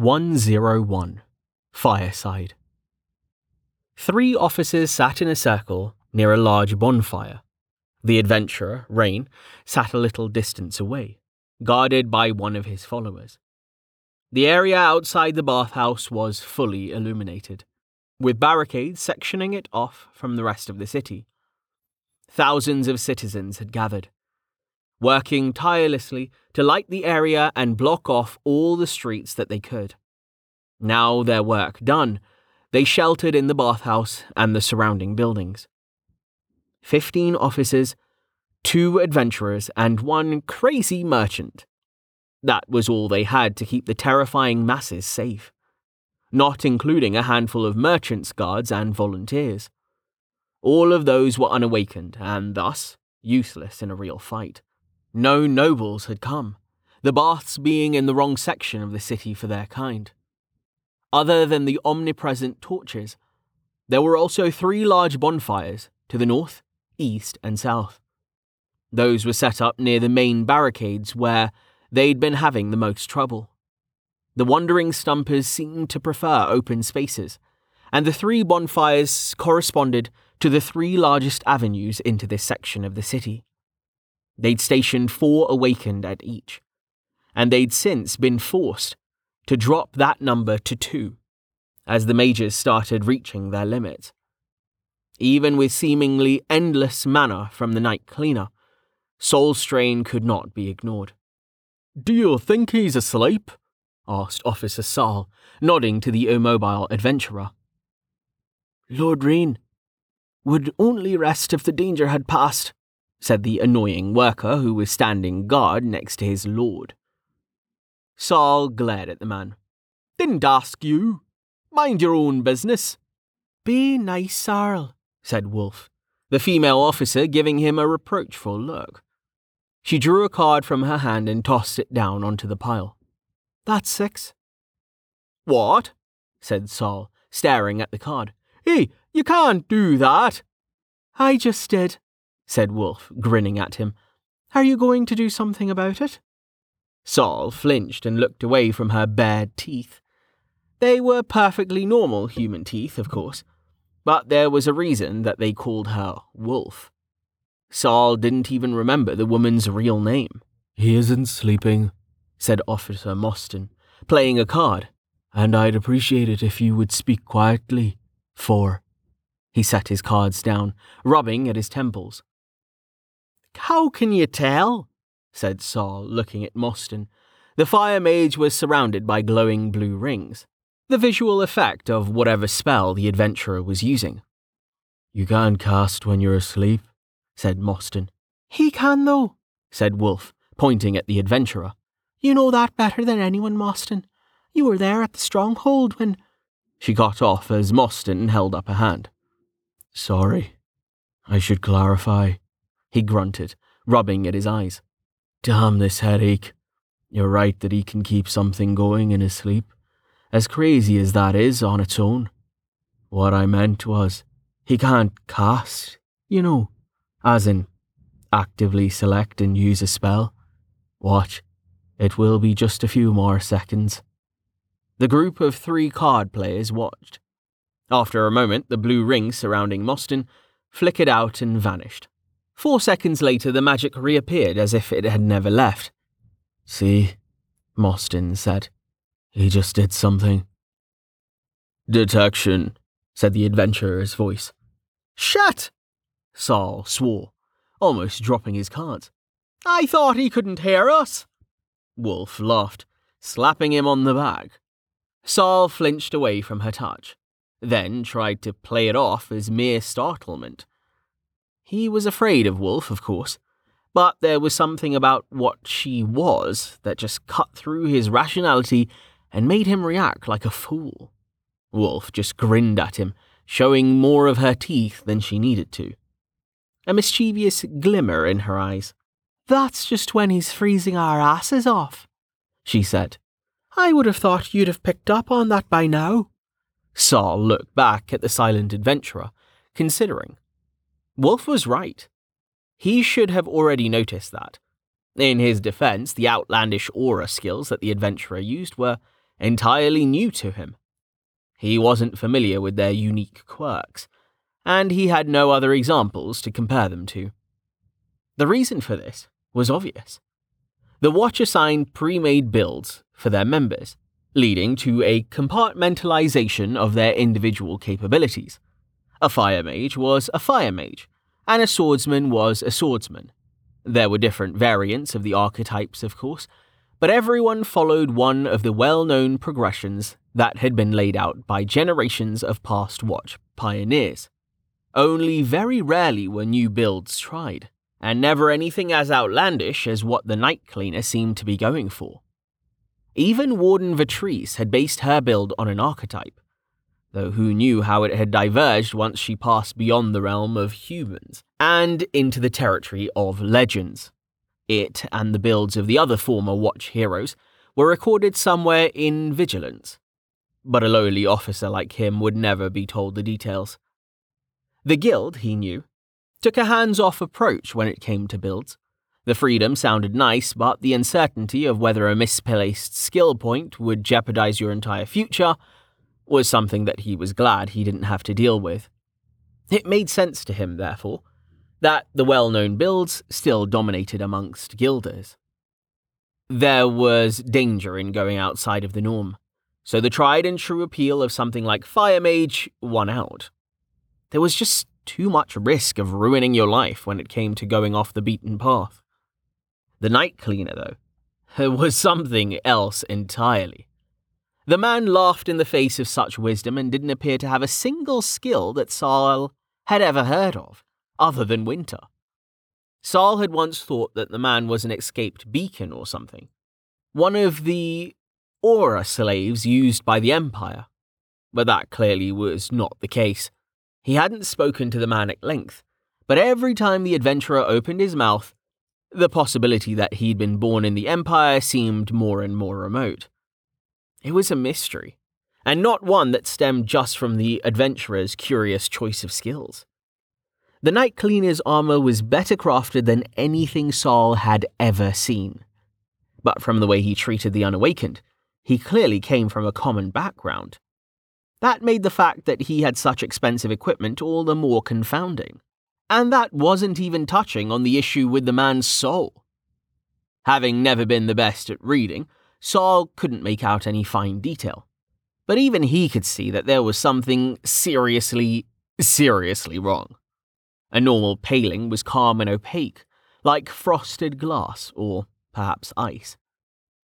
101 Fireside. Three officers sat in a circle near a large bonfire. The adventurer, Rain, sat a little distance away, guarded by one of his followers. The area outside the bathhouse was fully illuminated, with barricades sectioning it off from the rest of the city. Thousands of citizens had gathered, working tirelessly to light the area and block off all the streets that they could. Now, their work done, they sheltered in the bathhouse and the surrounding buildings. Fifteen officers, two adventurers, and one crazy merchant. That was all they had to keep the terrifying masses safe, not including a handful of merchants' guards and volunteers. All of those were unawakened and thus useless in a real fight. No nobles had come, the baths being in the wrong section of the city for their kind. Other than the omnipresent torches, there were also three large bonfires to the north, east, and south. Those were set up near the main barricades where they'd been having the most trouble. The wandering stumpers seemed to prefer open spaces, and the three bonfires corresponded to the three largest avenues into this section of the city. They'd stationed four awakened at each, and they'd since been forced to drop that number to two as the majors started reaching their limit. Even with seemingly endless mana from the night cleaner, soul strain could not be ignored. Do you think he's asleep? asked Officer Saul, nodding to the immobile adventurer. Lord Rain would only rest if the danger had passed, said the annoying worker who was standing guard next to his lord. Saul glared at the man. Didn't ask you. Mind your own business. Be nice, Sarl, said Wolf, the female officer giving him a reproachful look. She drew a card from her hand and tossed it down onto the pile. That's six. What? said Saul, staring at the card. Hey, you can't do that. I just did, said Wolf, grinning at him. Are you going to do something about it? Saul flinched and looked away from her bared teeth. They were perfectly normal human teeth, of course, but there was a reason that they called her Wolf. Saul didn't even remember the woman's real name. He isn't sleeping, said Officer Mostyn, playing a card, and I'd appreciate it if you would speak quietly. For. He set his cards down, rubbing at his temples. How can you tell? said Saul, looking at Mostyn. The fire mage was surrounded by glowing blue rings, the visual effect of whatever spell the adventurer was using. You can't cast when you're asleep, said Mostyn. He can, though, said Wolf, pointing at the adventurer. You know that better than anyone, Mostyn. You were there at the stronghold when. She got off as Mostyn held up a hand. Sorry. I should clarify, he grunted, rubbing at his eyes. Damn this headache. You're right that he can keep something going in his sleep, as crazy as that is on its own. What I meant was, he can't cast, you know, as in actively select and use a spell. Watch, it will be just a few more seconds. The group of three card players watched. After a moment, the blue ring surrounding Mostyn flickered out and vanished. Four seconds later, the magic reappeared as if it had never left. See, Mostyn said. He just did something. Detection, said the adventurer's voice. Shut! Saul swore, almost dropping his cards. I thought he couldn't hear us. Wolf laughed, slapping him on the back. Saul flinched away from her touch, then tried to play it off as mere startlement. He was afraid of Wolf, of course, but there was something about what she was that just cut through his rationality and made him react like a fool. Wolf just grinned at him, showing more of her teeth than she needed to. A mischievous glimmer in her eyes. That's just when he's freezing our asses off, she said. I would have thought you'd have picked up on that by now. Saul looked back at the silent adventurer, considering. Wolf was right. He should have already noticed that. In his defense, the outlandish aura skills that the adventurer used were entirely new to him. He wasn't familiar with their unique quirks, and he had no other examples to compare them to. The reason for this was obvious. The watch assigned pre made builds for their members, leading to a compartmentalization of their individual capabilities. A fire mage was a fire mage, and a swordsman was a swordsman. There were different variants of the archetypes, of course, but everyone followed one of the well known progressions that had been laid out by generations of past watch pioneers. Only very rarely were new builds tried, and never anything as outlandish as what the Night Cleaner seemed to be going for. Even Warden Vatrice had based her build on an archetype, though who knew how it had diverged once she passed beyond the realm of humans and into the territory of legends. It and the builds of the other former Watch heroes were recorded somewhere in Vigilance, but a lowly officer like him would never be told the details. The guild, he knew, took a hands off approach when it came to builds. The freedom sounded nice, but the uncertainty of whether a misplaced skill point would jeopardize your entire future was something that he was glad he didn't have to deal with. It made sense to him, therefore, that the well known builds still dominated amongst guilders. There was danger in going outside of the norm, so the tried and true appeal of something like Fire Mage won out. There was just too much risk of ruining your life when it came to going off the beaten path. The night cleaner, though, was something else entirely. The man laughed in the face of such wisdom and didn't appear to have a single skill that Saul had ever heard of other than winter. Saul had once thought that the man was an escaped beacon or something, one of the aura slaves used by the Empire, but that clearly was not the case. He hadn't spoken to the man at length, but every time the adventurer opened his mouth, the possibility that he'd been born in the Empire seemed more and more remote. It was a mystery, and not one that stemmed just from the adventurer's curious choice of skills. The Night Cleaner's armor was better crafted than anything Saul had ever seen. But from the way he treated the unawakened, he clearly came from a common background. That made the fact that he had such expensive equipment all the more confounding. And that wasn't even touching on the issue with the man's soul. Having never been the best at reading, Saul couldn't make out any fine detail. But even he could see that there was something seriously, seriously wrong. A normal paling was calm and opaque, like frosted glass or perhaps ice.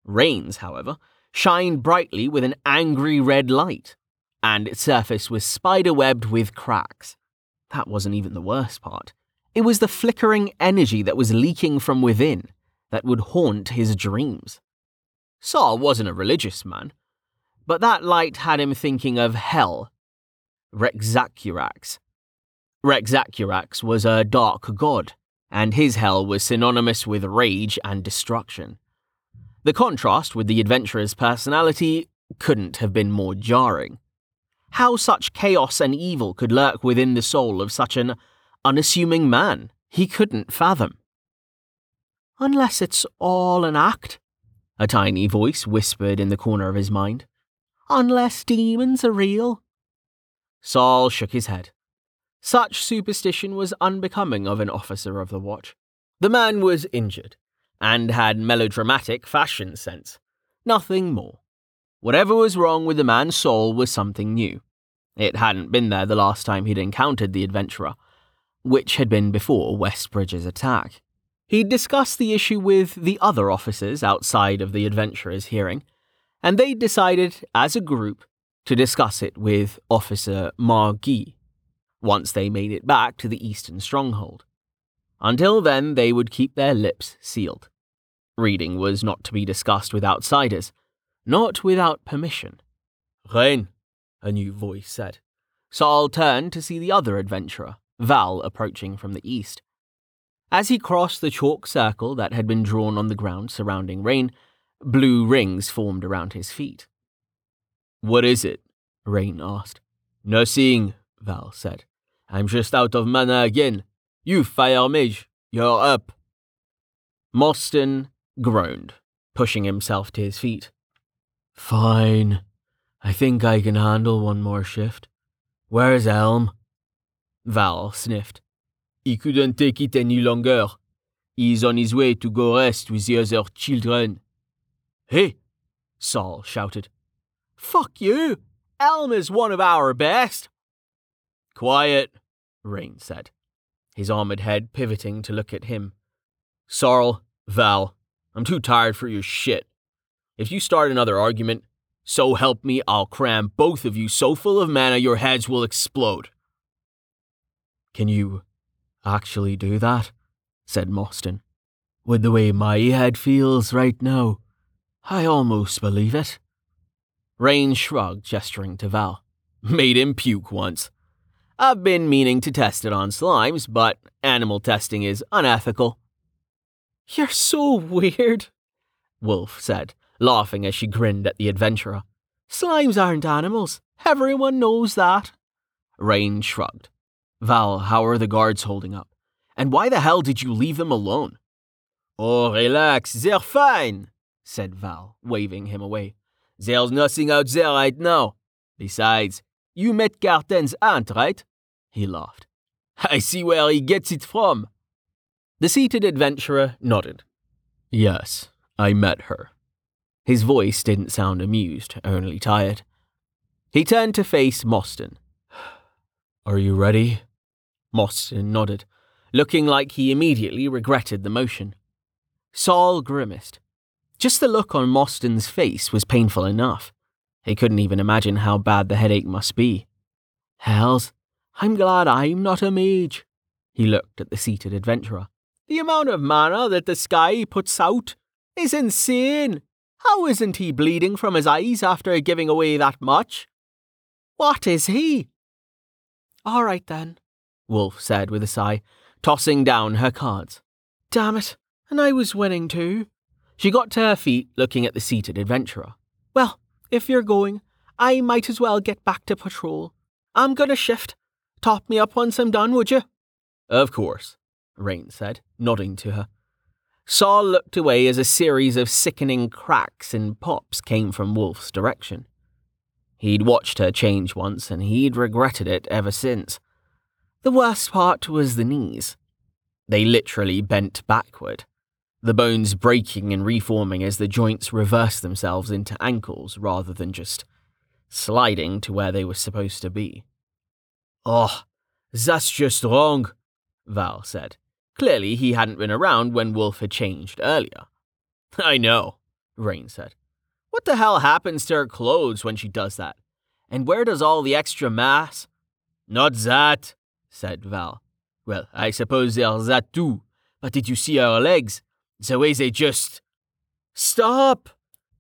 Rain's, however, shined brightly with an angry red light, and its surface was spider-webbed with cracks. That wasn't even the worst part. It was the flickering energy that was leaking from within that would haunt his dreams. Saul wasn't a religious man, but that light had him thinking of hell, Rexacurax, Rexacurax was a dark god, and his hell was synonymous with rage and destruction. The contrast with the adventurer's personality couldn't have been more jarring. How such chaos and evil could lurk within the soul of such an unassuming man, he couldn't fathom. Unless it's all an act, a tiny voice whispered in the corner of his mind. Unless demons are real. Saul shook his head. Such superstition was unbecoming of an officer of the watch. The man was injured, and had melodramatic fashion sense. Nothing more. Whatever was wrong with the man's soul was something new. It hadn't been there the last time he'd encountered the adventurer, which had been before Westbridge's attack. He'd discussed the issue with the other officers outside of the adventurer's hearing, and they'd decided, as a group, to discuss it with Officer Margee once they made it back to the eastern stronghold. Until then, they would keep their lips sealed. Reading was not to be discussed with outsiders, not without permission. Rain, a new voice said. Saul turned to see the other adventurer, Val, approaching from the east. As he crossed the chalk circle that had been drawn on the ground surrounding Rain, blue rings formed around his feet. What is it? Rain asked. Nothing, Val said. I'm just out of mana again. You fire mage, you're up. Mostyn groaned, pushing himself to his feet. Fine. I think I can handle one more shift. Where's Elm? Val sniffed. He couldn't take it any longer. He's on his way to go rest with the other children. Hey! Saul shouted. Fuck you! Elm is one of our best! Quiet, Rain said, his armored head pivoting to look at him. Sarl, Val, I'm too tired for your shit. If you start another argument, so help me, I'll cram both of you so full of mana your heads will explode. Can you actually do that? said Mostyn. With the way my head feels right now, I almost believe it. Rain shrugged, gesturing to Val. Made him puke once. I've been meaning to test it on slimes, but animal testing is unethical. You're so weird, Wolf said, laughing as she grinned at the adventurer. Slimes aren't animals. Everyone knows that. Rain shrugged. Val, how are the guards holding up? And why the hell did you leave them alone? Oh, relax, they're fine, said Val, waving him away. There's nothing out there right now. Besides, you met Carten's aunt, right? He laughed. I see where he gets it from. The seated adventurer nodded. Yes, I met her. His voice didn't sound amused, only tired. He turned to face Mostyn. Are you ready? Mostyn nodded, looking like he immediately regretted the motion. Saul grimaced. Just the look on Mostyn's face was painful enough. He couldn't even imagine how bad the headache must be. Hells, I'm glad I'm not a mage. He looked at the seated adventurer. The amount of mana that the sky puts out is insane. How isn't he bleeding from his eyes after giving away that much? What is he? All right then, Wolf said with a sigh, tossing down her cards. Damn it, and I was winning too. She got to her feet, looking at the seated adventurer. Well, if you're going, I might as well get back to patrol. I'm gonna shift. Top me up once I'm done, would you? Of course, Rain said, nodding to her. Saul looked away as a series of sickening cracks and pops came from Wolf's direction. He'd watched her change once, and he'd regretted it ever since. The worst part was the knees. They literally bent backward, the bones breaking and reforming as the joints reversed themselves into ankles rather than just sliding to where they were supposed to be. Oh, that's just wrong, Val said. Clearly, he hadn't been around when Wolf had changed earlier. I know, Rain said. What the hell happens to her clothes when she does that? And where does all the extra mass? Not that, said Val. Well, I suppose there's that too. But did you see her legs? The way they just. Stop,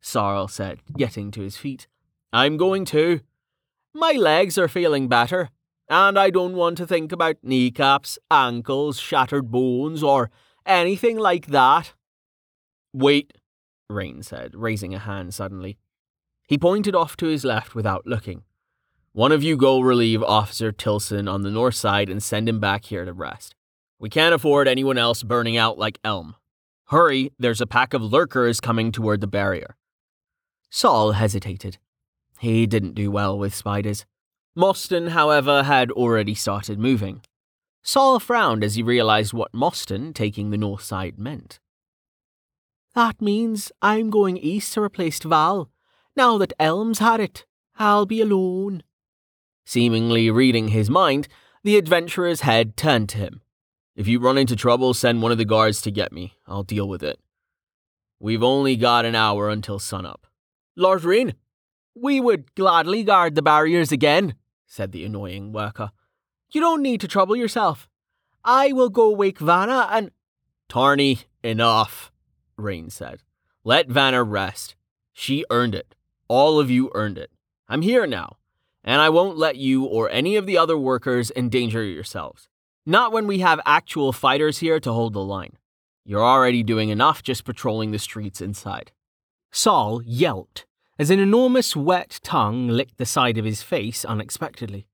Sarl said, getting to his feet. I'm going too. My legs are feeling better, and I don't want to think about kneecaps, ankles, shattered bones, or anything like that. Wait, Rain said, raising a hand suddenly. He pointed off to his left without looking. One of you go relieve Officer Tilson on the north side and send him back here to rest. We can't afford anyone else burning out like Elm. Hurry, there's a pack of lurkers coming toward the barrier. Saul hesitated. He didn't do well with spiders. Mostyn, however, had already started moving. Saul frowned as he realized what Mostyn taking the north side meant. That means I'm going east to replace Val. Now that Elm's had it, I'll be alone. Seemingly reading his mind, the adventurer's head turned to him. If you run into trouble, send one of the guards to get me. I'll deal with it. We've only got an hour until sunup. Lord Rain, we would gladly guard the barriers again, said the annoying worker. You don't need to trouble yourself. I will go wake Vanna and. Tarny, enough, Rain said. Let Vanna rest. She earned it. All of you earned it. I'm here now, and I won't let you or any of the other workers endanger yourselves. Not when we have actual fighters here to hold the line. You're already doing enough just patrolling the streets inside. Saul yelped as an enormous wet tongue licked the side of his face unexpectedly.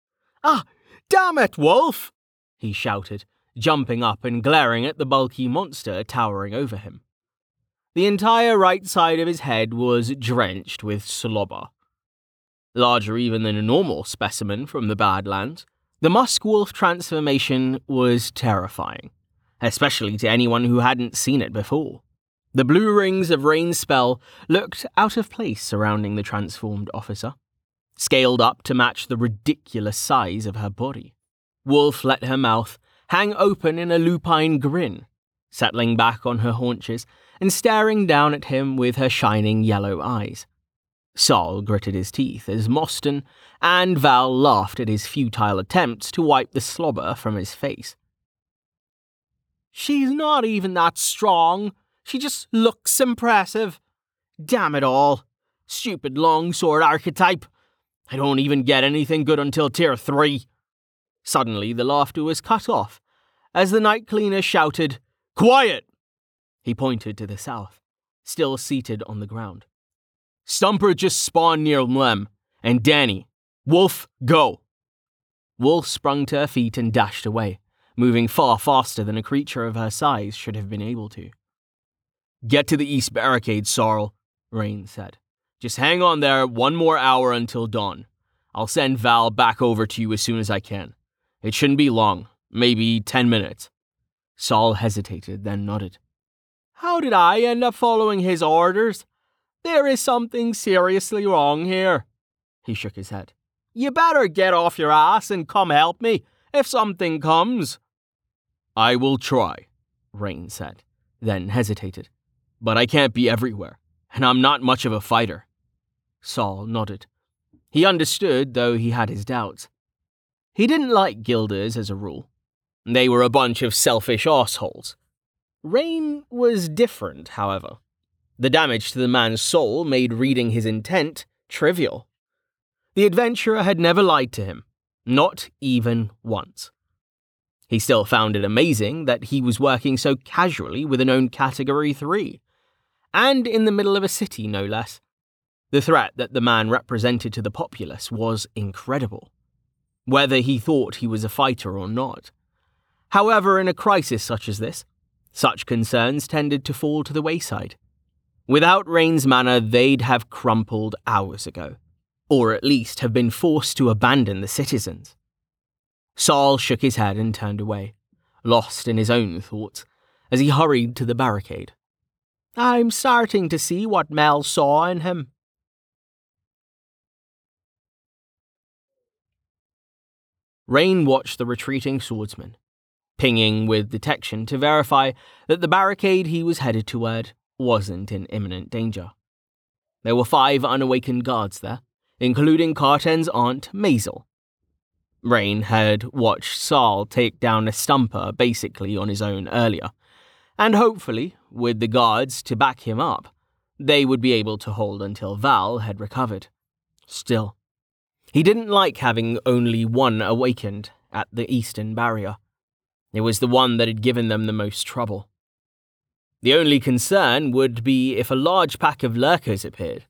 Ah, damn it, Wolf! he shouted, jumping up and glaring at the bulky monster towering over him. The entire right side of his head was drenched with slobber. Larger even than a normal specimen from the Badlands, the musk wolf transformation was terrifying, especially to anyone who hadn't seen it before. The blue rings of Rain's spell looked out of place surrounding the transformed officer, scaled up to match the ridiculous size of her body. Wolf let her mouth hang open in a lupine grin, settling back on her haunches and staring down at him with her shining yellow eyes. Sol gritted his teeth as Mostyn and Val laughed at his futile attempts to wipe the slobber from his face. She's not even that strong. She just looks impressive. Damn it all. Stupid longsword archetype. I don't even get anything good until tier 3. Suddenly, the laughter was cut off as the night cleaner shouted, Quiet! He pointed to the south, still seated on the ground. Stumper just spawned near Lem, and Danny. Wolf, go! Wolf sprung to her feet and dashed away, moving far faster than a creature of her size should have been able to. Get to the east barricade, Sorrel, Rain said. Just hang on there one more hour until dawn. I'll send Val back over to you as soon as I can. It shouldn't be long, maybe ten minutes. Sol hesitated, then nodded. How did I end up following his orders? There is something seriously wrong here. He shook his head. You better get off your ass and come help me if something comes. I will try, Rain said, then hesitated. But I can't be everywhere, and I'm not much of a fighter. Saul nodded. He understood, though he had his doubts. He didn't like guilders as a rule. They were a bunch of selfish assholes. Rain was different, however. The damage to the man's soul made reading his intent trivial. The adventurer had never lied to him, not even once. He still found it amazing that he was working so casually with a known Category 3, and in the middle of a city, no less. The threat that the man represented to the populace was incredible, whether he thought he was a fighter or not. However, in a crisis such as this, such concerns tended to fall to the wayside. Without Rain's mana, they'd have crumpled hours ago, or at least have been forced to abandon the citizens. Sol shook his head and turned away, lost in his own thoughts, as he hurried to the barricade. I'm starting to see what Mel saw in him. Rain watched the retreating swordsman, pinging with detection to verify that the barricade he was headed toward wasn't in imminent danger. There were five unawakened guards there, including Carten's aunt, Maisel. Rain had watched Sol take down a stumper basically on his own earlier, and hopefully, with the guards to back him up, they would be able to hold until Val had recovered. Still, he didn't like having only one awakened at the eastern barrier. It was the one that had given them the most trouble. The only concern would be if a large pack of lurkers appeared,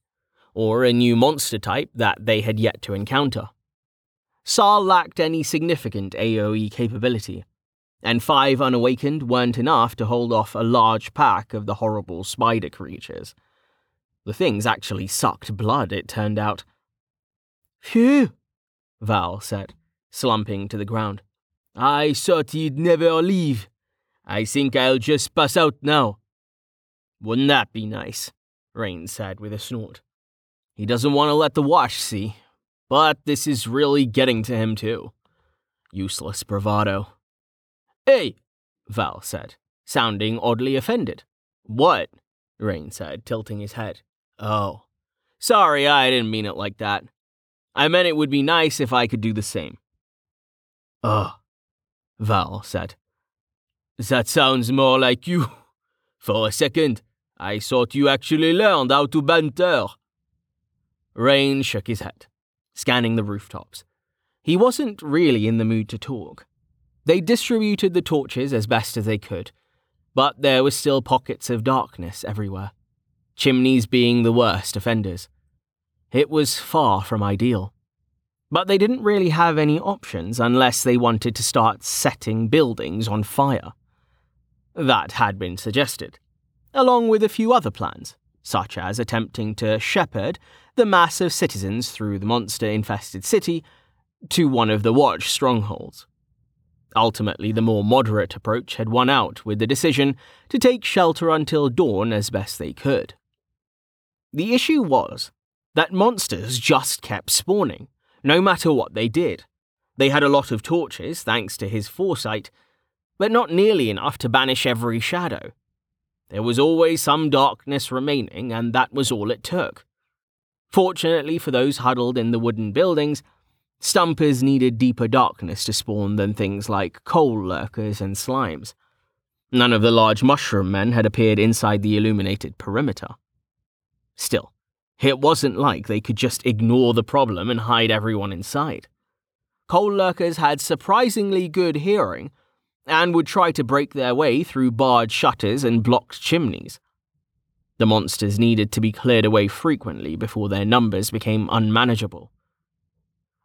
or a new monster type that they had yet to encounter. Sol lacked any significant AoE capability, and five unawakened weren't enough to hold off a large pack of the horrible spider creatures. The things actually sucked blood, it turned out, Phew, Val said, slumping to the ground. I thought he'd never leave. I think I'll just pass out now. Wouldn't that be nice? Rain said with a snort. He doesn't want to let the Watch see, but this is really getting to him too. Useless bravado. Hey, Val said, sounding oddly offended. What? Rain said, tilting his head. Oh. Sorry, I didn't mean it like that. I meant it would be nice if I could do the same. Ugh, Val said. That sounds more like you. For a second, I thought you actually learned how to banter. Rain shook his head, scanning the rooftops. He wasn't really in the mood to talk. They distributed the torches as best as they could, but there were still pockets of darkness everywhere, chimneys being the worst offenders. It was far from ideal. But they didn't really have any options unless they wanted to start setting buildings on fire. That had been suggested. Along with a few other plans, such as attempting to shepherd the mass of citizens through the monster infested city to one of the Watch strongholds. Ultimately, the more moderate approach had won out with the decision to take shelter until dawn as best they could. The issue was that monsters just kept spawning, no matter what they did. They had a lot of torches, thanks to his foresight, but not nearly enough to banish every shadow. There was always some darkness remaining, and that was all it took. Fortunately for those huddled in the wooden buildings, Stumpers needed deeper darkness to spawn than things like coal lurkers and slimes. None of the large mushroom men had appeared inside the illuminated perimeter. Still, it wasn't like they could just ignore the problem and hide everyone inside. Coal lurkers had surprisingly good hearing and would try to break their way through barred shutters and blocked chimneys. The monsters needed to be cleared away frequently before their numbers became unmanageable.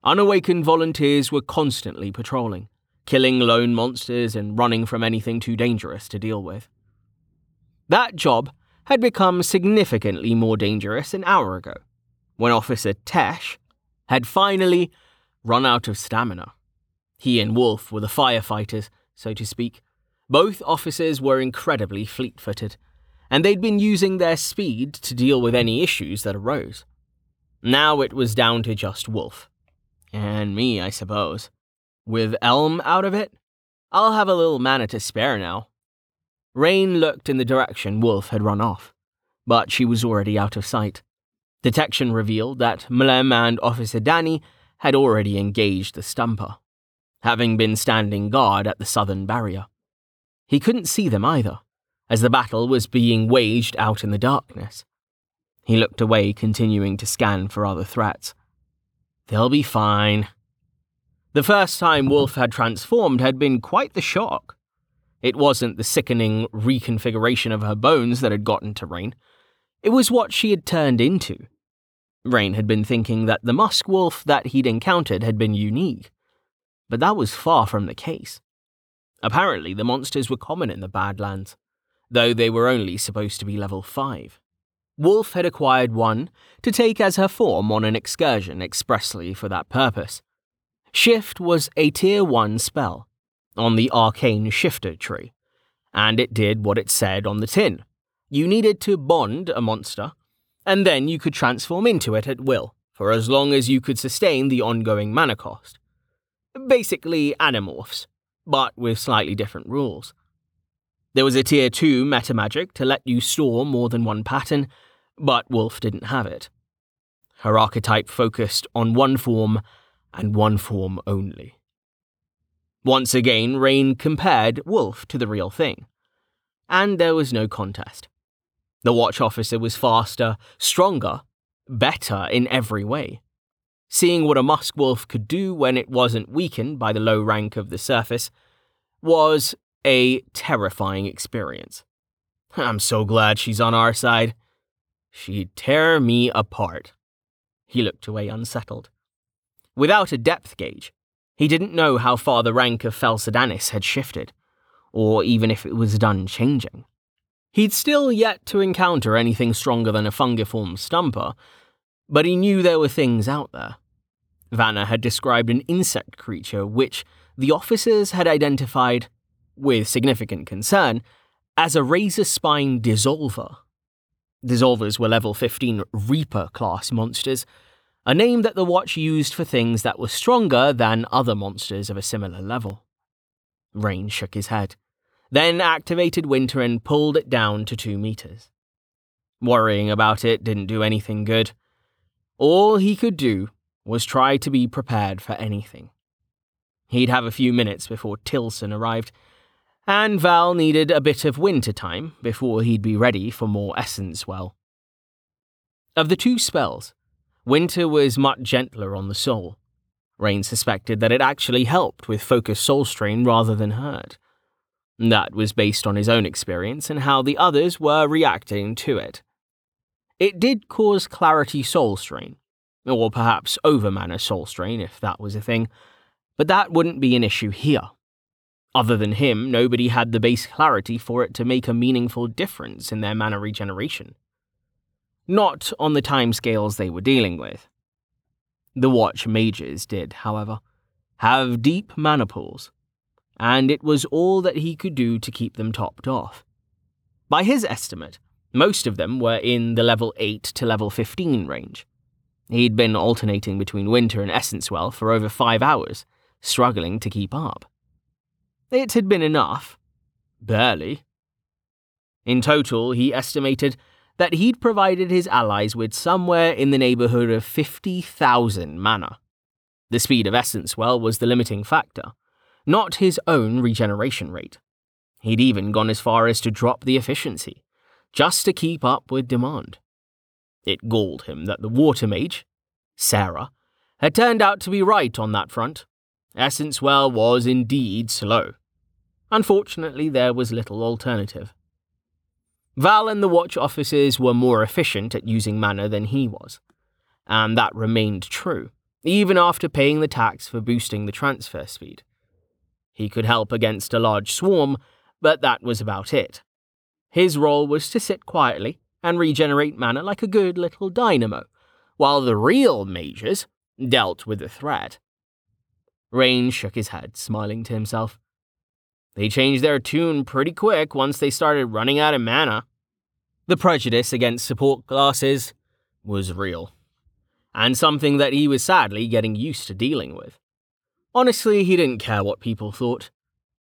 Unawakened volunteers were constantly patrolling, killing lone monsters and running from anything too dangerous to deal with. That job had become significantly more dangerous an hour ago, when Officer Tesh had finally run out of stamina. He and Wolf were the firefighters, so to speak. Both officers were incredibly fleet footed, and they'd been using their speed to deal with any issues that arose. Now it was down to just Wolf. And me, I suppose. With Elm out of it, I'll have a little mana to spare now. Rain looked in the direction Wolf had run off, but she was already out of sight. Detection revealed that Mlem and Officer Danny had already engaged the stumper, having been standing guard at the southern barrier. He couldn't see them either, as the battle was being waged out in the darkness. He looked away, continuing to scan for other threats. They'll be fine. The first time Wolf had transformed had been quite the shock. It wasn't the sickening reconfiguration of her bones that had gotten to Rain. It was what she had turned into. Rain had been thinking that the musk wolf that he'd encountered had been unique, but that was far from the case. Apparently, the monsters were common in the Badlands, though they were only supposed to be level 5. Wolf had acquired one to take as her form on an excursion expressly for that purpose. Shift was a Tier 1 spell, on the arcane shifter tree, and it did what it said on the tin. You needed to bond a monster, and then you could transform into it at will, for as long as you could sustain the ongoing mana cost. Basically, animorphs, but with slightly different rules. There was a tier 2 meta magic to let you store more than one pattern, but Wolf didn't have it. Her archetype focused on one form and one form only. Once again, Rain compared Wolf to the real thing. And there was no contest. The watch officer was faster, stronger, better in every way. Seeing what a musk wolf could do when it wasn't weakened by the low rank of the surface was a terrifying experience. I'm so glad she's on our side. She'd tear me apart. He looked away unsettled. Without a depth gauge, he didn't know how far the rank of Fel Sadanis had shifted, or even if it was done changing. He'd still yet to encounter anything stronger than a fungiform stumper, but he knew there were things out there. Vanna had described an insect creature which the officers had identified, with significant concern, as a razor spine dissolver. Dissolvers were level 15 Reaper class monsters a name that the watch used for things that were stronger than other monsters of a similar level. Rain shook his head, then activated Winter and pulled it down to two meters. Worrying about it didn't do anything good. All he could do was try to be prepared for anything. He'd have a few minutes before Tilson arrived, and Val needed a bit of winter time before he'd be ready for more Essence Well. Of the two spells, Winter was much gentler on the soul. Rain suspected that it actually helped with focus soul strain rather than hurt. That was based on his own experience and how the others were reacting to it. It did cause clarity soul strain, or perhaps overmana soul strain if that was a thing, but that wouldn't be an issue here. Other than him, nobody had the base clarity for it to make a meaningful difference in their mana regeneration. Not on the timescales they were dealing with. The Watch mages did, however, have deep mana pools, and it was all that he could do to keep them topped off. By his estimate, most of them were in the level 8 to level 15 range. He'd been alternating between Winter and Essencewell for over five hours, struggling to keep up. It had been enough. Barely. In total, he estimated that he'd provided his allies with somewhere in the neighbourhood of 50,000 mana. The speed of Essencewell was the limiting factor, not his own regeneration rate. He'd even gone as far as to drop the efficiency, just to keep up with demand. It galled him that the water mage, Sarah, had turned out to be right on that front. Essencewell was indeed slow. Unfortunately, there was little alternative. Val and the watch officers were more efficient at using mana than he was, and that remained true, even after paying the tax for boosting the transfer speed. He could help against a large swarm, but that was about it. His role was to sit quietly and regenerate mana like a good little dynamo, while the real mages dealt with the threat. Rain shook his head, smiling to himself. They changed their tune pretty quick once they started running out of mana. The prejudice against support classes was real, and something that he was sadly getting used to dealing with. Honestly, he didn't care what people thought.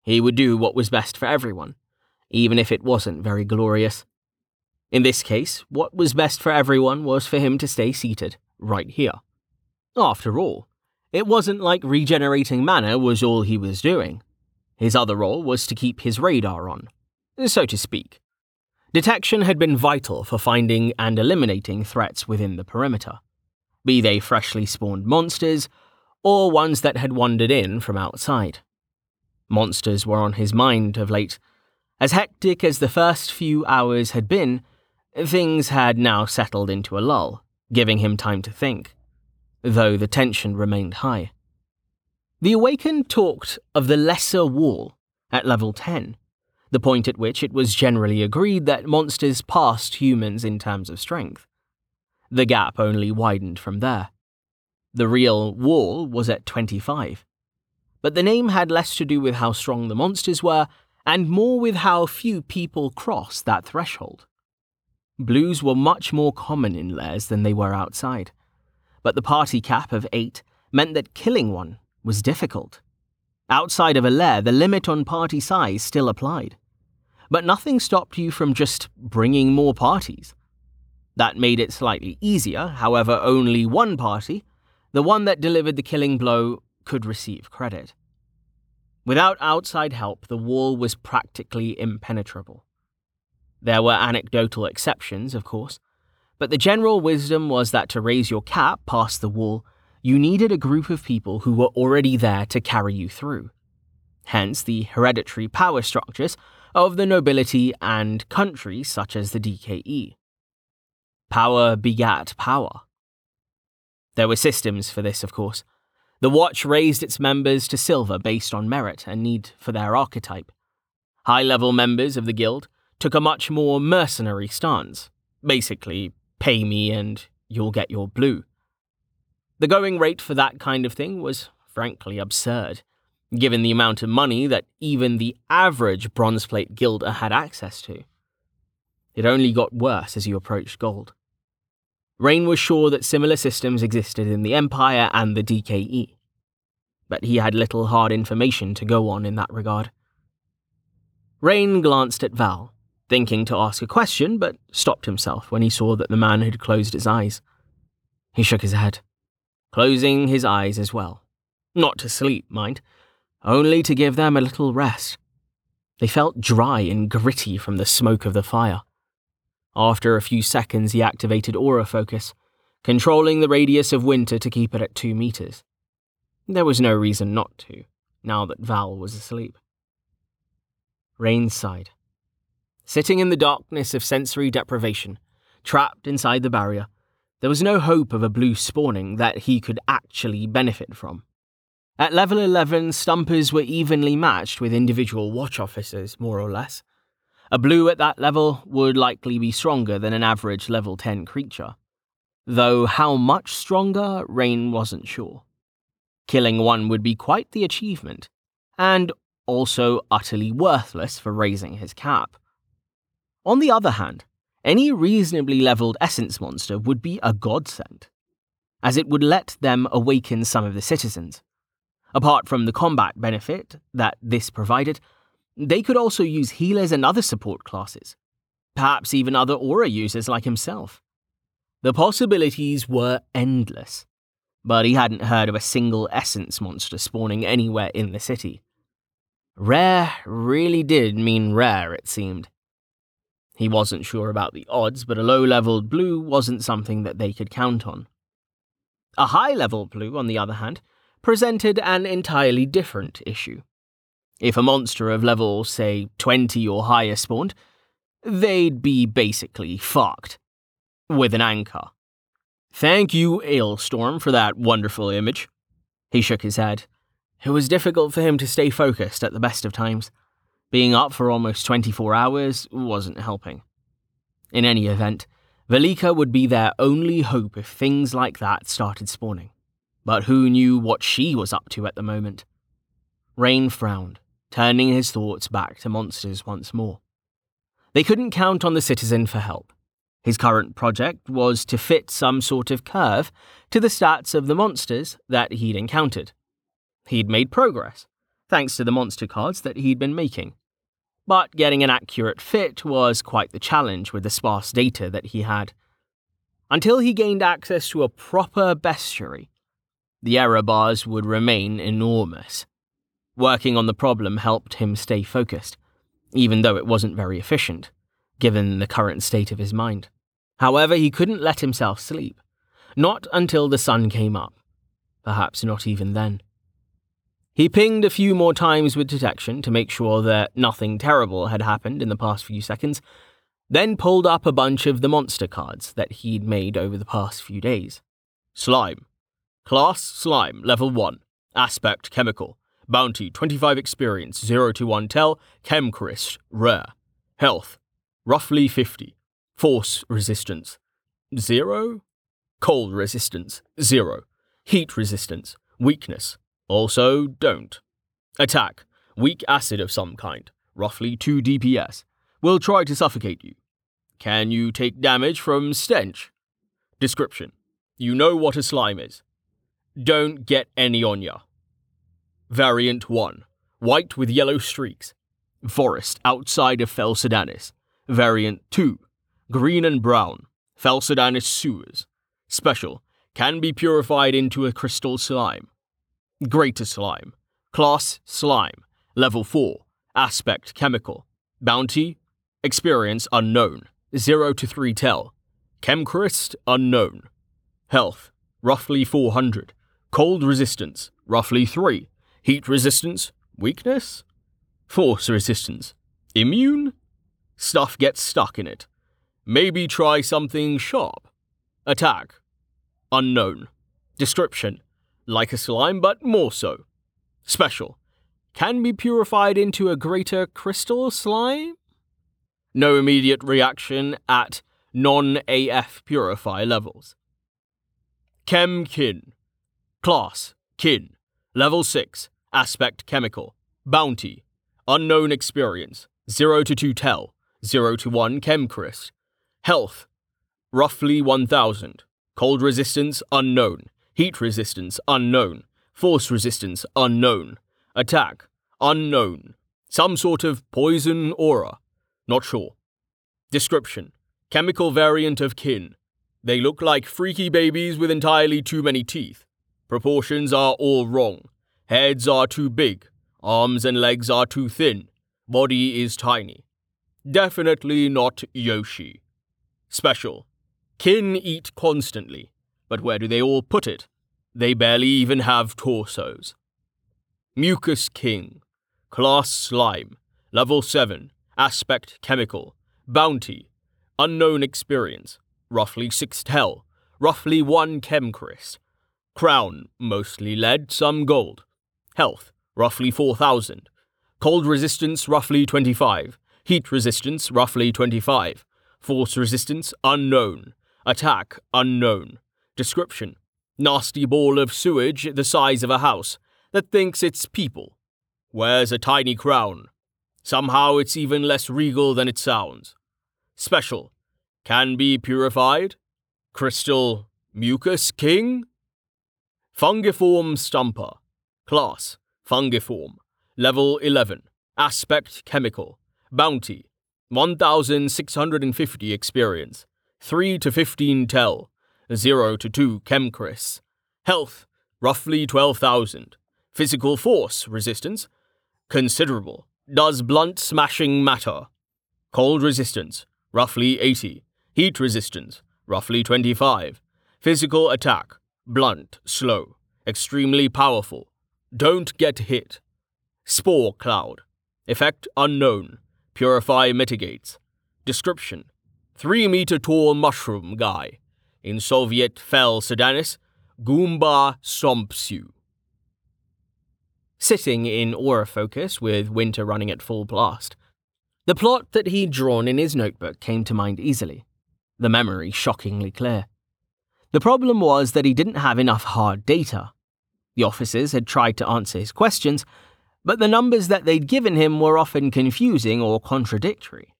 He would do what was best for everyone, even if it wasn't very glorious. In this case, what was best for everyone was for him to stay seated, right here. After all, it wasn't like regenerating mana was all he was doing. His other role was to keep his radar on, so to speak. Detection had been vital for finding and eliminating threats within the perimeter, be they freshly spawned monsters or ones that had wandered in from outside. Monsters were on his mind of late. As hectic as the first few hours had been, things had now settled into a lull, giving him time to think though the tension remained high. The Awakened talked of the Lesser Wall at level 10, the point at which it was generally agreed that monsters passed humans in terms of strength. The gap only widened from there. The real wall was at 25. But the name had less to do with how strong the monsters were and more with how few people crossed that threshold. Blues were much more common in lairs than they were outside but the party cap of eight meant that killing one was difficult. Outside of a lair, the limit on party size still applied. But nothing stopped you from just bringing more parties. That made it slightly easier, however, only one party, the one that delivered the killing blow, could receive credit. Without outside help, the wall was practically impenetrable. There were anecdotal exceptions, of course, but the general wisdom was that to raise your cap past the wall, you needed a group of people who were already there to carry you through. Hence the hereditary power structures of the nobility and country such as the DKE. Power begat power. There were systems for this, of course. The Watch raised its members to silver based on merit and need for their archetype. High level members of the Guild took a much more mercenary stance, basically pay me and you'll get your blue. The going rate for that kind of thing was frankly absurd, given the amount of money that even the average bronze plate guilder had access to. It only got worse as you approached gold. Rain was sure that similar systems existed in the Empire and the DKE, but he had little hard information to go on in that regard. Rain glanced at Val, thinking to ask a question, but stopped himself when he saw that the man had closed his eyes. He shook his head, closing his eyes as well. Not to sleep, mind, only to give them a little rest. They felt dry and gritty from the smoke of the fire. After a few seconds, he activated aura focus, controlling the radius of winter to keep it at two meters. There was no reason not to, now that Val was asleep. Rain sighed. Sitting in the darkness of sensory deprivation, trapped inside the barrier, there was no hope of a blue spawning that he could actually benefit from. At level 11, Stumpers were evenly matched with individual watch officers, more or less. A blue at that level would likely be stronger than an average level 10 creature. Though how much stronger, Rain wasn't sure. Killing one would be quite the achievement, and also utterly worthless for raising his cap. On the other hand, any reasonably leveled essence monster would be a godsend, as it would let them awaken some of the citizens. Apart from the combat benefit that this provided, they could also use healers and other support classes, perhaps even other aura users like himself. The possibilities were endless, but he hadn't heard of a single essence monster spawning anywhere in the city. Rare really did mean rare, it seemed. He wasn't sure about the odds, but a low leveled blue wasn't something that they could count on. A high level blue, on the other hand, presented an entirely different issue. If a monster of level, say, 20 or higher spawned, they'd be basically fucked. With an anchor. Thank you, Ailstorm, for that wonderful image. He shook his head. It was difficult for him to stay focused at the best of times. Being up for almost 24 hours wasn't helping. In any event, Velika would be their only hope if things like that started spawning. But who knew what she was up to at the moment? Rain frowned, turning his thoughts back to monsters once more. They couldn't count on the citizen for help. His current project was to fit some sort of curve to the stats of the monsters that he'd encountered. He'd made progress, thanks to the monster cards that he'd been making but getting an accurate fit was quite the challenge with the sparse data that he had. Until he gained access to a proper bestiary, the error bars would remain enormous. Working on the problem helped him stay focused, even though it wasn't very efficient, given the current state of his mind. However, he couldn't let himself sleep, not until the sun came up, perhaps not even then. He pinged a few more times with detection to make sure that nothing terrible had happened in the past few seconds, then pulled up a bunch of the monster cards that he'd made over the past few days. Slime. Class Slime, Level 1. Aspect Chemical. Bounty 25 Experience, 0 to 1 Tel. Chemchrist, Rare. Health. Roughly 50. Force Resistance. 0. Cold Resistance. 0. Heat Resistance. Weakness. Also, don't. Attack. Weak acid of some kind, roughly 2 DPS. Will try to suffocate you. Can you take damage from stench? Description. You know what a slime is. Don't get any on ya. Variant 1. White with yellow streaks. Forest outside of Fel Sadanis. Variant 2. Green and brown. Fel Sadanis sewers. Special. Can be purified into a crystal slime. Greater Slime. Class Slime. Level 4. Aspect Chemical. Bounty. Experience Unknown. 0 to 3 Tel. Chemchrist Unknown. Health. Roughly 400. Cold Resistance. Roughly 3. Heat Resistance. Weakness. Force Resistance. Immune? Stuff gets stuck in it. Maybe try something sharp. Attack. Unknown. Description like a slime, but more so. Special. Can be purified into a greater crystal slime? No immediate reaction at non AF purify levels. Chem Kin. Class Kin. Level 6. Aspect Chemical. Bounty. Unknown experience. 0 to 2 Tel. 0 to 1 Chemchrist. Health. Roughly 1000. Cold resistance unknown. Heat resistance unknown. Force resistance unknown. Attack unknown. Some sort of poison aura. Not sure. Description Chemical variant of kin. They look like freaky babies with entirely too many teeth. Proportions are all wrong. Heads are too big. Arms and legs are too thin. Body is tiny. Definitely not Yoshi. Special. Kin eat constantly. But where do they all put it? They barely even have torsos. Mucus King. Class Slime. Level 7. Aspect Chemical. Bounty. Unknown Experience. Roughly 6 tel. Roughly 1 Chemchrist. Crown. Mostly lead, some gold. Health, roughly 4000. Cold resistance, roughly 25. Heat resistance, roughly 25. Force resistance, unknown. Attack, unknown. Description Nasty ball of sewage the size of a house that thinks it's people. Wears a tiny crown. Somehow it's even less regal than it sounds. Special. Can be purified. Crystal Mucus King. Fungiform Stumper. Class Fungiform. Level 11. Aspect Chemical. Bounty 1650 experience. 3 to 15 tel. 0 to 2 chemcris. Health roughly 12,000. Physical force resistance considerable. Does blunt smashing matter? Cold resistance roughly 80. Heat resistance roughly 25. Physical attack blunt, slow, extremely powerful. Don't get hit. Spore cloud. Effect unknown. Purify mitigates. Description 3 meter tall mushroom guy. In Soviet Fel Sadanis, Goomba Sompsu. Sitting in aura focus with winter running at full blast, the plot that he'd drawn in his notebook came to mind easily, the memory shockingly clear. The problem was that he didn't have enough hard data. The officers had tried to answer his questions, but the numbers that they'd given him were often confusing or contradictory.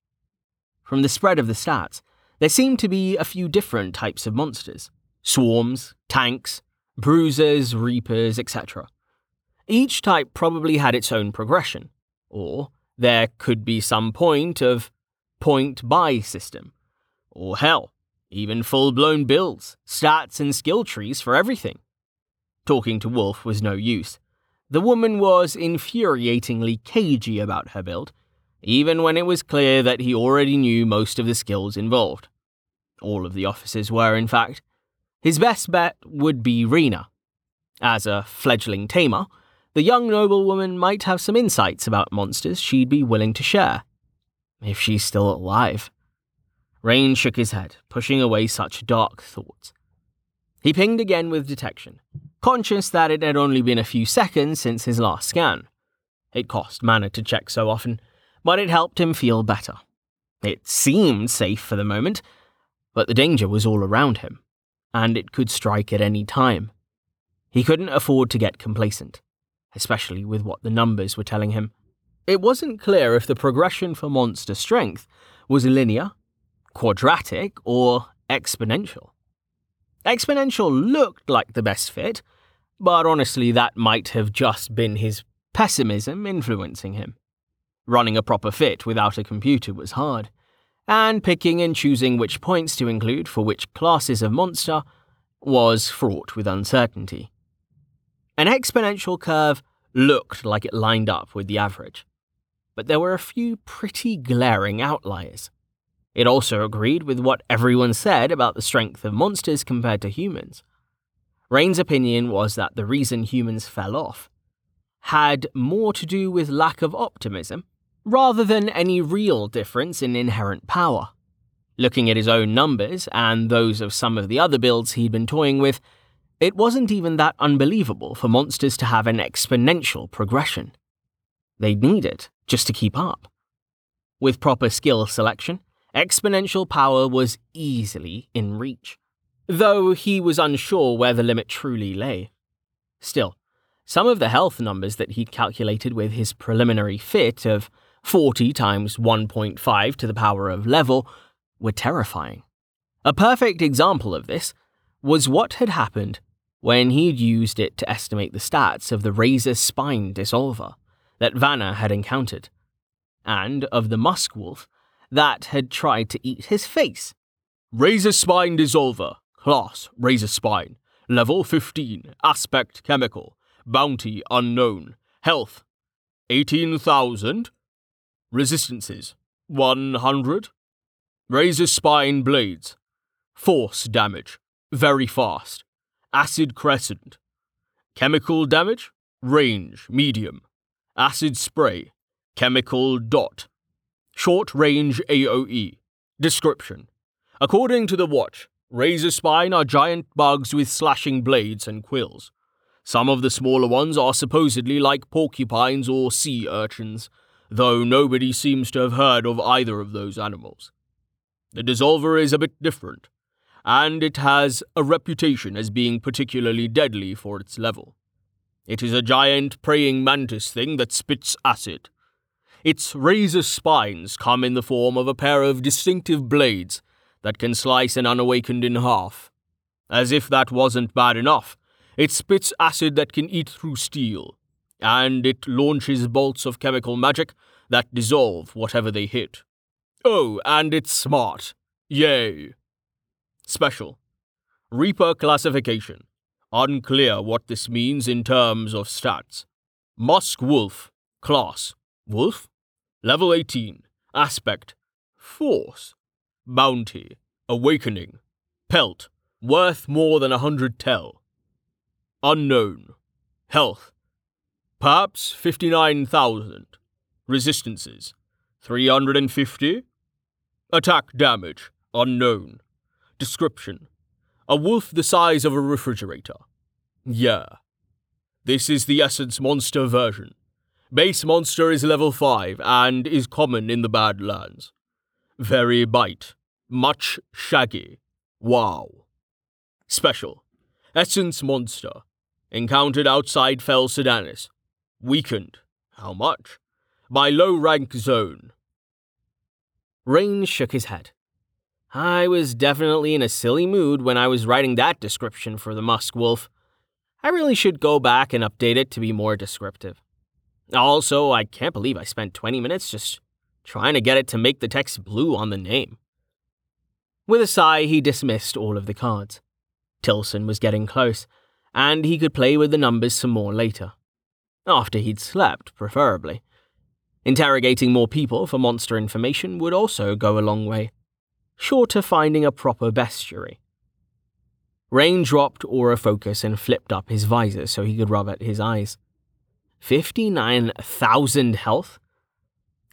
From the spread of the stats, there seemed to be a few different types of monsters swarms, tanks, bruisers, reapers, etc. Each type probably had its own progression, or there could be some point of point buy system, or hell, even full blown builds, stats, and skill trees for everything. Talking to Wolf was no use. The woman was infuriatingly cagey about her build, even when it was clear that he already knew most of the skills involved. All of the officers were, in fact. His best bet would be Rena. As a fledgling tamer, the young noblewoman might have some insights about monsters she'd be willing to share. If she's still alive. Rain shook his head, pushing away such dark thoughts. He pinged again with detection, conscious that it had only been a few seconds since his last scan. It cost mana to check so often, but it helped him feel better. It seemed safe for the moment, but the danger was all around him, and it could strike at any time. He couldn't afford to get complacent especially with what the numbers were telling him. It wasn't clear if the progression for monster strength was linear, quadratic, or exponential. Exponential looked like the best fit, but honestly, that might have just been his pessimism influencing him. Running a proper fit without a computer was hard, and picking and choosing which points to include for which classes of monster was fraught with uncertainty. An exponential curve looked like it lined up with the average, but there were a few pretty glaring outliers. It also agreed with what everyone said about the strength of monsters compared to humans. Rain's opinion was that the reason humans fell off had more to do with lack of optimism rather than any real difference in inherent power. Looking at his own numbers and those of some of the other builds he'd been toying with, it wasn't even that unbelievable for monsters to have an exponential progression. They'd need it just to keep up. With proper skill selection, exponential power was easily in reach, though he was unsure where the limit truly lay. Still, some of the health numbers that he'd calculated with his preliminary fit of 40 times 1.5 to the power of level were terrifying. A perfect example of this was what had happened when he'd used it to estimate the stats of the razor spine dissolver that Vanna had encountered, and of the musk wolf that had tried to eat his face. Razor spine dissolver, class razor spine, level 15, aspect chemical, bounty unknown, health 18,000, resistances 100, razor spine blades, force damage, very fast, acid crescent. Chemical damage, range, medium. Acid spray, chemical dot. Short range AoE. Description. According to the watch, razor spine are giant bugs with slashing blades and quills. Some of the smaller ones are supposedly like porcupines or sea urchins, though nobody seems to have heard of either of those animals. The dissolver is a bit different, and it has a reputation as being particularly deadly for its level. It is a giant praying mantis thing that spits acid. Its razor spines come in the form of a pair of distinctive blades that can slice an unawakened in half. As if that wasn't bad enough, it spits acid that can eat through steel, and it launches bolts of chemical magic that dissolve whatever they hit. Oh, and it's smart. Yay. Special. Reaper classification. Unclear what this means in terms of stats. Musk Wolf. Class. Wolf. Level 18. Aspect. Force. Bounty. Awakening. Pelt. Worth more than a hundred tel. Unknown. Health. Perhaps 59,000. Resistances. 350. Attack damage. Unknown. Description. A wolf the size of a refrigerator. Yeah. This is the Essence Monster version. Base Monster is level 5 and is common in the Badlands. Very bite. Much shaggy. Wow. Special. Essence Monster. Encountered outside Fel Sadanis. Weakened. How much? By low rank zone. Rain shook his head. I was definitely in a silly mood when I was writing that description for the Musk Wolf. I really should go back and update it to be more descriptive. Also, I can't believe I spent 20 minutes just trying to get it to make the text blue on the name. With a sigh, he dismissed all of the cards. Tilson was getting close, and he could play with the numbers some more later. After he'd slept, preferably. Interrogating more people for monster information would also go a long way, short of finding a proper bestiary. Rain dropped aura focus and flipped up his visor so he could rub at his eyes. 59,000 health?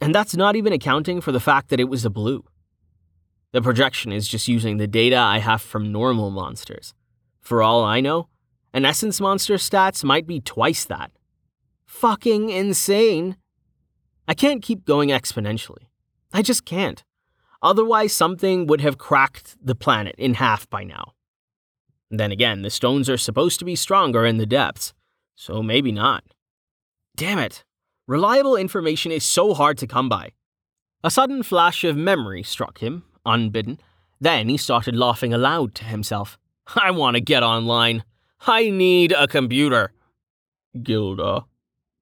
And that's not even accounting for the fact that it was a blue. The projection is just using the data I have from normal monsters. For all I know, an essence monster stats might be twice that. Fucking insane. I can't keep going exponentially. I just can't. Otherwise, something would have cracked the planet in half by now. Then again, the stones are supposed to be stronger in the depths, so maybe not. Damn it. Reliable information is so hard to come by. A sudden flash of memory struck him, unbidden. Then he started laughing aloud to himself. I want to get online. I need a computer. Gilda,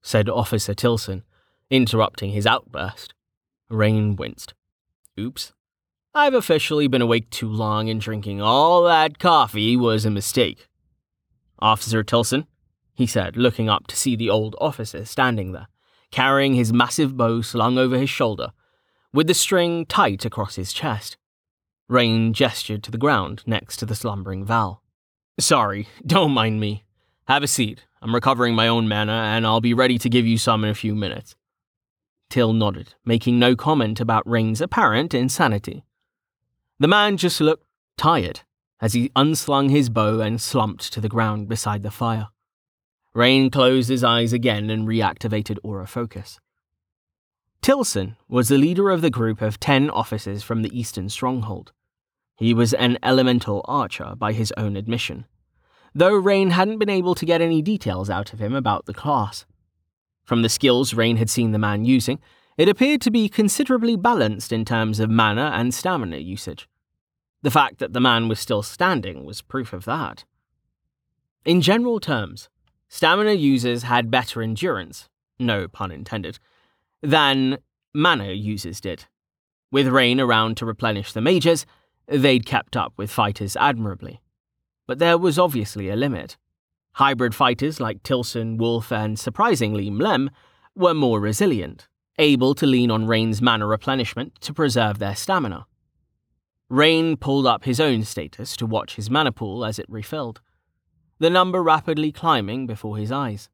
said Officer Tilson, interrupting his outburst. Rain winced. Oops. I've officially been awake too long and drinking all that coffee was a mistake. Officer Tilson, he said, looking up to see the old officer standing there, carrying his massive bow slung over his shoulder, with the string tight across his chest. Rain gestured to the ground next to the slumbering Val. Sorry, don't mind me. Have a seat. I'm recovering my own mana, and I'll be ready to give you some in a few minutes. Till nodded, making no comment about Rain's apparent insanity. The man just looked tired as he unslung his bow and slumped to the ground beside the fire. Rain closed his eyes again and reactivated aura focus. Tilson was the leader of the group of ten officers from the Eastern Stronghold. He was an elemental archer by his own admission, though Rain hadn't been able to get any details out of him about the class. From the skills Rain had seen the man using, it appeared to be considerably balanced in terms of mana and stamina usage. The fact that the man was still standing was proof of that. In general terms, stamina users had better endurance, no pun intended, than mana users did. With Rain around to replenish the mages, they'd kept up with fighters admirably. But there was obviously a limit. Hybrid fighters like Tilson, Wolf, and surprisingly Mlem were more resilient, able to lean on Rain's mana replenishment to preserve their stamina. Rain pulled up his own status to watch his mana pool as it refilled, the number rapidly climbing before his eyes.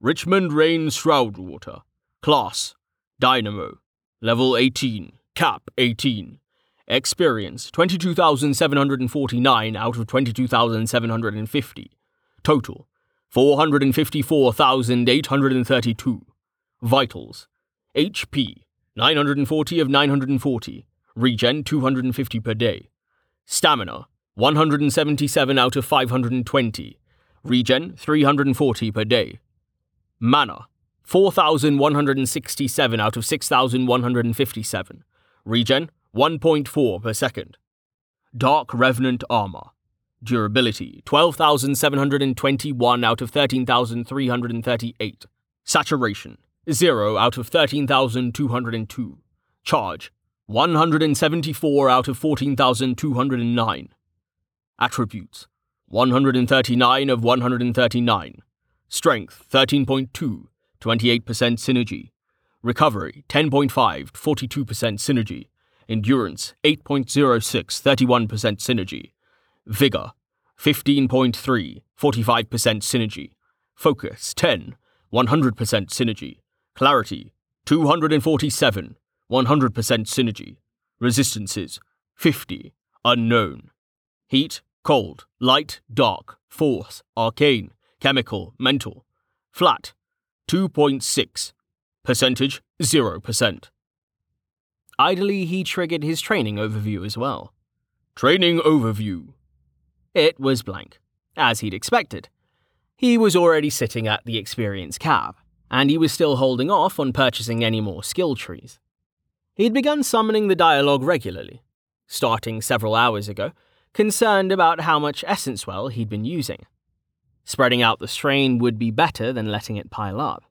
Richmond Rain Shroudwater. Class Dynamo. Level 18. Cap 18. Experience 22,749 out of 22,750. Total 454,832. Vitals. HP 940 of 940. Regen 250 per day. Stamina 177 out of 520. Regen 340 per day. Mana 4,167 out of 6,157. Regen 1.4 per second. Dark Revenant Armor. Durability 12,721 out of 13,338. Saturation 0 out of 13,202. Charge 174 out of 14,209. Attributes 139 of 139. Strength 13.2, 28% synergy. Recovery 10.5, 42% synergy. Endurance 8.06, 31% synergy. Vigor 15.3, 45% synergy. Focus 10, 100% synergy. Clarity 247, 100% synergy. Resistances 50, unknown. Heat, cold, light, dark, force, arcane, chemical, mental. Flat 2.6. Percentage 0%. Idly, he triggered his training overview as well. Training overview. It was blank, as he'd expected. He was already sitting at the experience cab, and he was still holding off on purchasing any more skill trees. He'd begun summoning the dialogue regularly, starting several hours ago, concerned about how much essence well he'd been using. Spreading out the strain would be better than letting it pile up.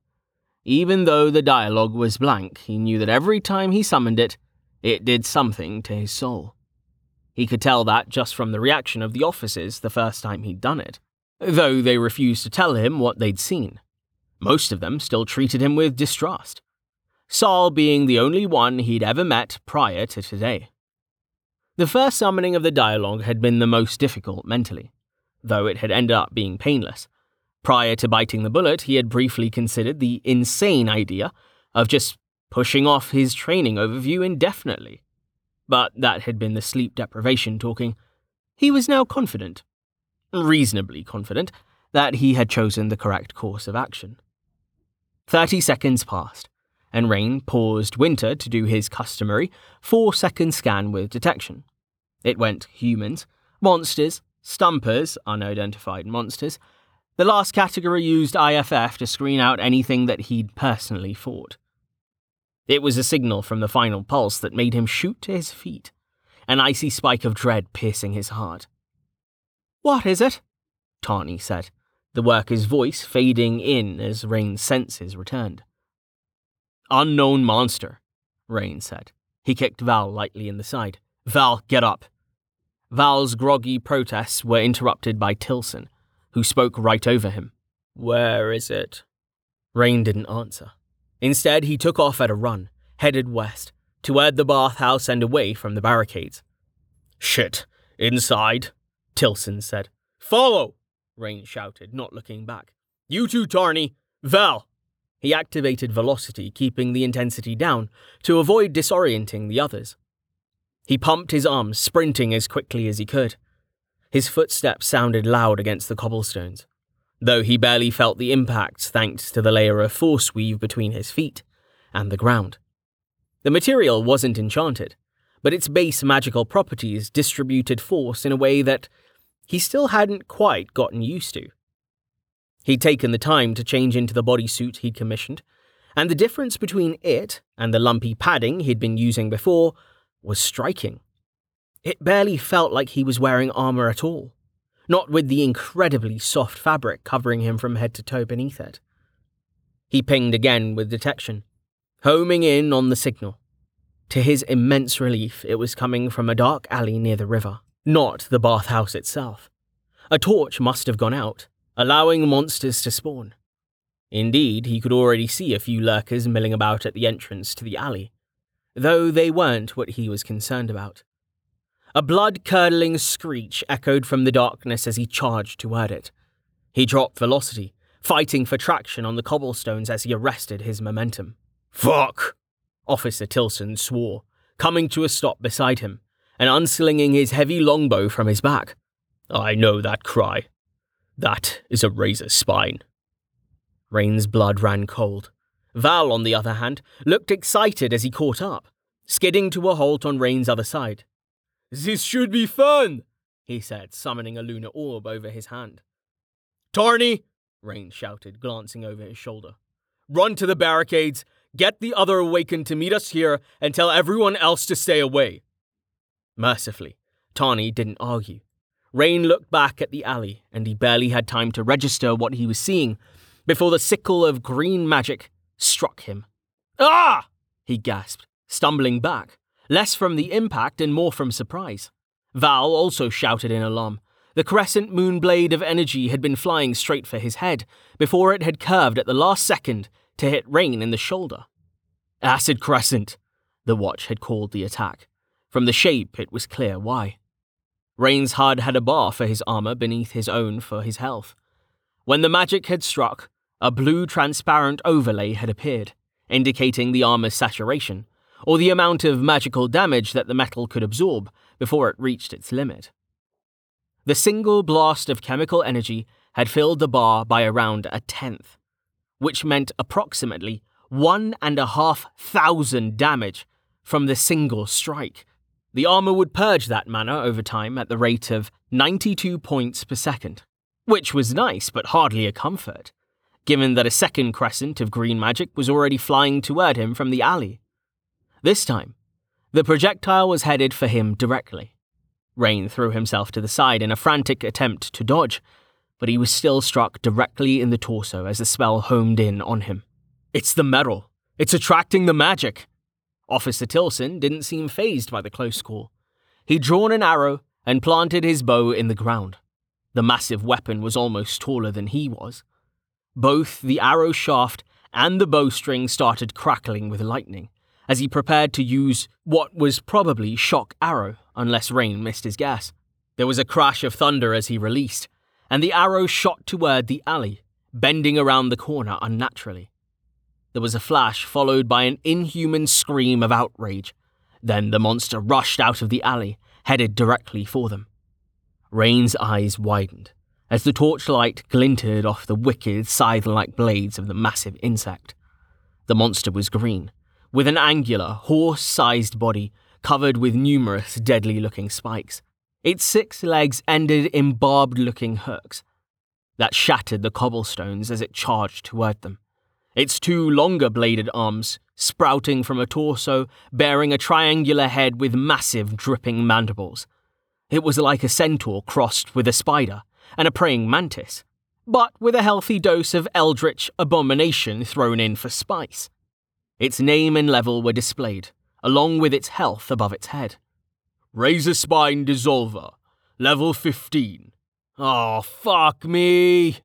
Even though the dialogue was blank, he knew that every time he summoned it, it did something to his soul. He could tell that just from the reaction of the officers the first time he'd done it, though they refused to tell him what they'd seen. Most of them still treated him with distrust. Saul being the only one he'd ever met prior to today. The first summoning of the dialogue had been the most difficult mentally, though it had ended up being painless. Prior to biting the bullet, he had briefly considered the insane idea of just pushing off his training overview indefinitely. But that had been the sleep deprivation talking. He was now confident, reasonably confident, that he had chosen the correct course of action. Thirty seconds passed, and Rain paused Winter to do his customary four second scan with detection. It went humans, monsters, stumpers, unidentified monsters. The last category used IFF to screen out anything that he'd personally fought. It was a signal from the final pulse that made him shoot to his feet, an icy spike of dread piercing his heart. What is it? Tawny said, the worker's voice fading in as Rain's senses returned. Unknown monster, Rain said. He kicked Val lightly in the side. Val, get up. Val's groggy protests were interrupted by Tilson, who spoke right over him. Where is it? Rain didn't answer. Instead, he took off at a run, headed west, toward the bathhouse and away from the barricades. Shit, inside, Tilson said. Follow, Rain shouted, not looking back. You too, Tarney. Val. He activated velocity, keeping the intensity down to avoid disorienting the others. He pumped his arms, sprinting as quickly as he could. His footsteps sounded loud against the cobblestones, though he barely felt the impact thanks to the layer of force weave between his feet and the ground. The material wasn't enchanted, but its base magical properties distributed force in a way that he still hadn't quite gotten used to. He'd taken the time to change into the bodysuit he'd commissioned, and the difference between it and the lumpy padding he'd been using before was striking. It barely felt like he was wearing armor at all, not with the incredibly soft fabric covering him from head to toe beneath it. He pinged again with detection, homing in on the signal. To his immense relief, it was coming from a dark alley near the river, not the bathhouse itself. A torch must have gone out, allowing monsters to spawn. Indeed, he could already see a few lurkers milling about at the entrance to the alley, though they weren't what he was concerned about. A blood curdling screech echoed from the darkness as he charged toward it. He dropped velocity, fighting for traction on the cobblestones as he arrested his momentum. Fuck! Officer Tilson swore, coming to a stop beside him and unslinging his heavy longbow from his back. I know that cry. That is a razor spine. Rain's blood ran cold. Val, on the other hand, looked excited as he caught up, skidding to a halt on Rain's other side. This should be fun, he said, summoning a lunar orb over his hand. Tarny, Rain shouted, glancing over his shoulder. Run to the barricades, get the other awakened to meet us here, and tell everyone else to stay away. Mercifully, Tarny didn't argue. Rain looked back at the alley, and he barely had time to register what he was seeing before the sickle of green magic struck him. Ah! he gasped, stumbling back, less from the impact and more from surprise. Val also shouted in alarm. The crescent moon blade of energy had been flying straight for his head before it had curved at the last second to hit Rain in the shoulder. Acid Crescent, the watch had called the attack. From the shape, it was clear why. Rain's HUD had a bar for his armor beneath his own for his health. When the magic had struck, a blue transparent overlay had appeared, indicating the armor's saturation, or the amount of magical damage that the metal could absorb before it reached its limit. The single blast of chemical energy had filled the bar by around a tenth, which meant approximately one and a half thousand damage from the single strike. The armor would purge that mana over time at the rate of 92 points per second, which was nice but hardly a comfort, given that a second crescent of green magic was already flying toward him from the alley. This time, the projectile was headed for him directly. Rain threw himself to the side in a frantic attempt to dodge, but he was still struck directly in the torso as the spell homed in on him. It's the metal. It's attracting the magic. Officer Tilson didn't seem phased by the close call. He'd drawn an arrow and planted his bow in the ground. The massive weapon was almost taller than he was. Both the arrow shaft and the bowstring started crackling with lightning as he prepared to use what was probably shock arrow unless Rain missed his guess. There was a crash of thunder as he released, and the arrow shot toward the alley, bending around the corner unnaturally. There was a flash followed by an inhuman scream of outrage. Then the monster rushed out of the alley, headed directly for them. Rain's eyes widened as the torchlight glinted off the wicked, scythe like blades of the massive insect. The monster was green, with an angular, horse sized body covered with numerous deadly looking spikes. Its six legs ended in barbed looking hooks that shattered the cobblestones as it charged toward them. Its two longer bladed arms, sprouting from a torso, bearing a triangular head with massive dripping mandibles. It was like a centaur crossed with a spider and a praying mantis, but with a healthy dose of eldritch abomination thrown in for spice. Its name and level were displayed, along with its health above its head. Razor Spine Dissolver, level 15. Oh, fuck me,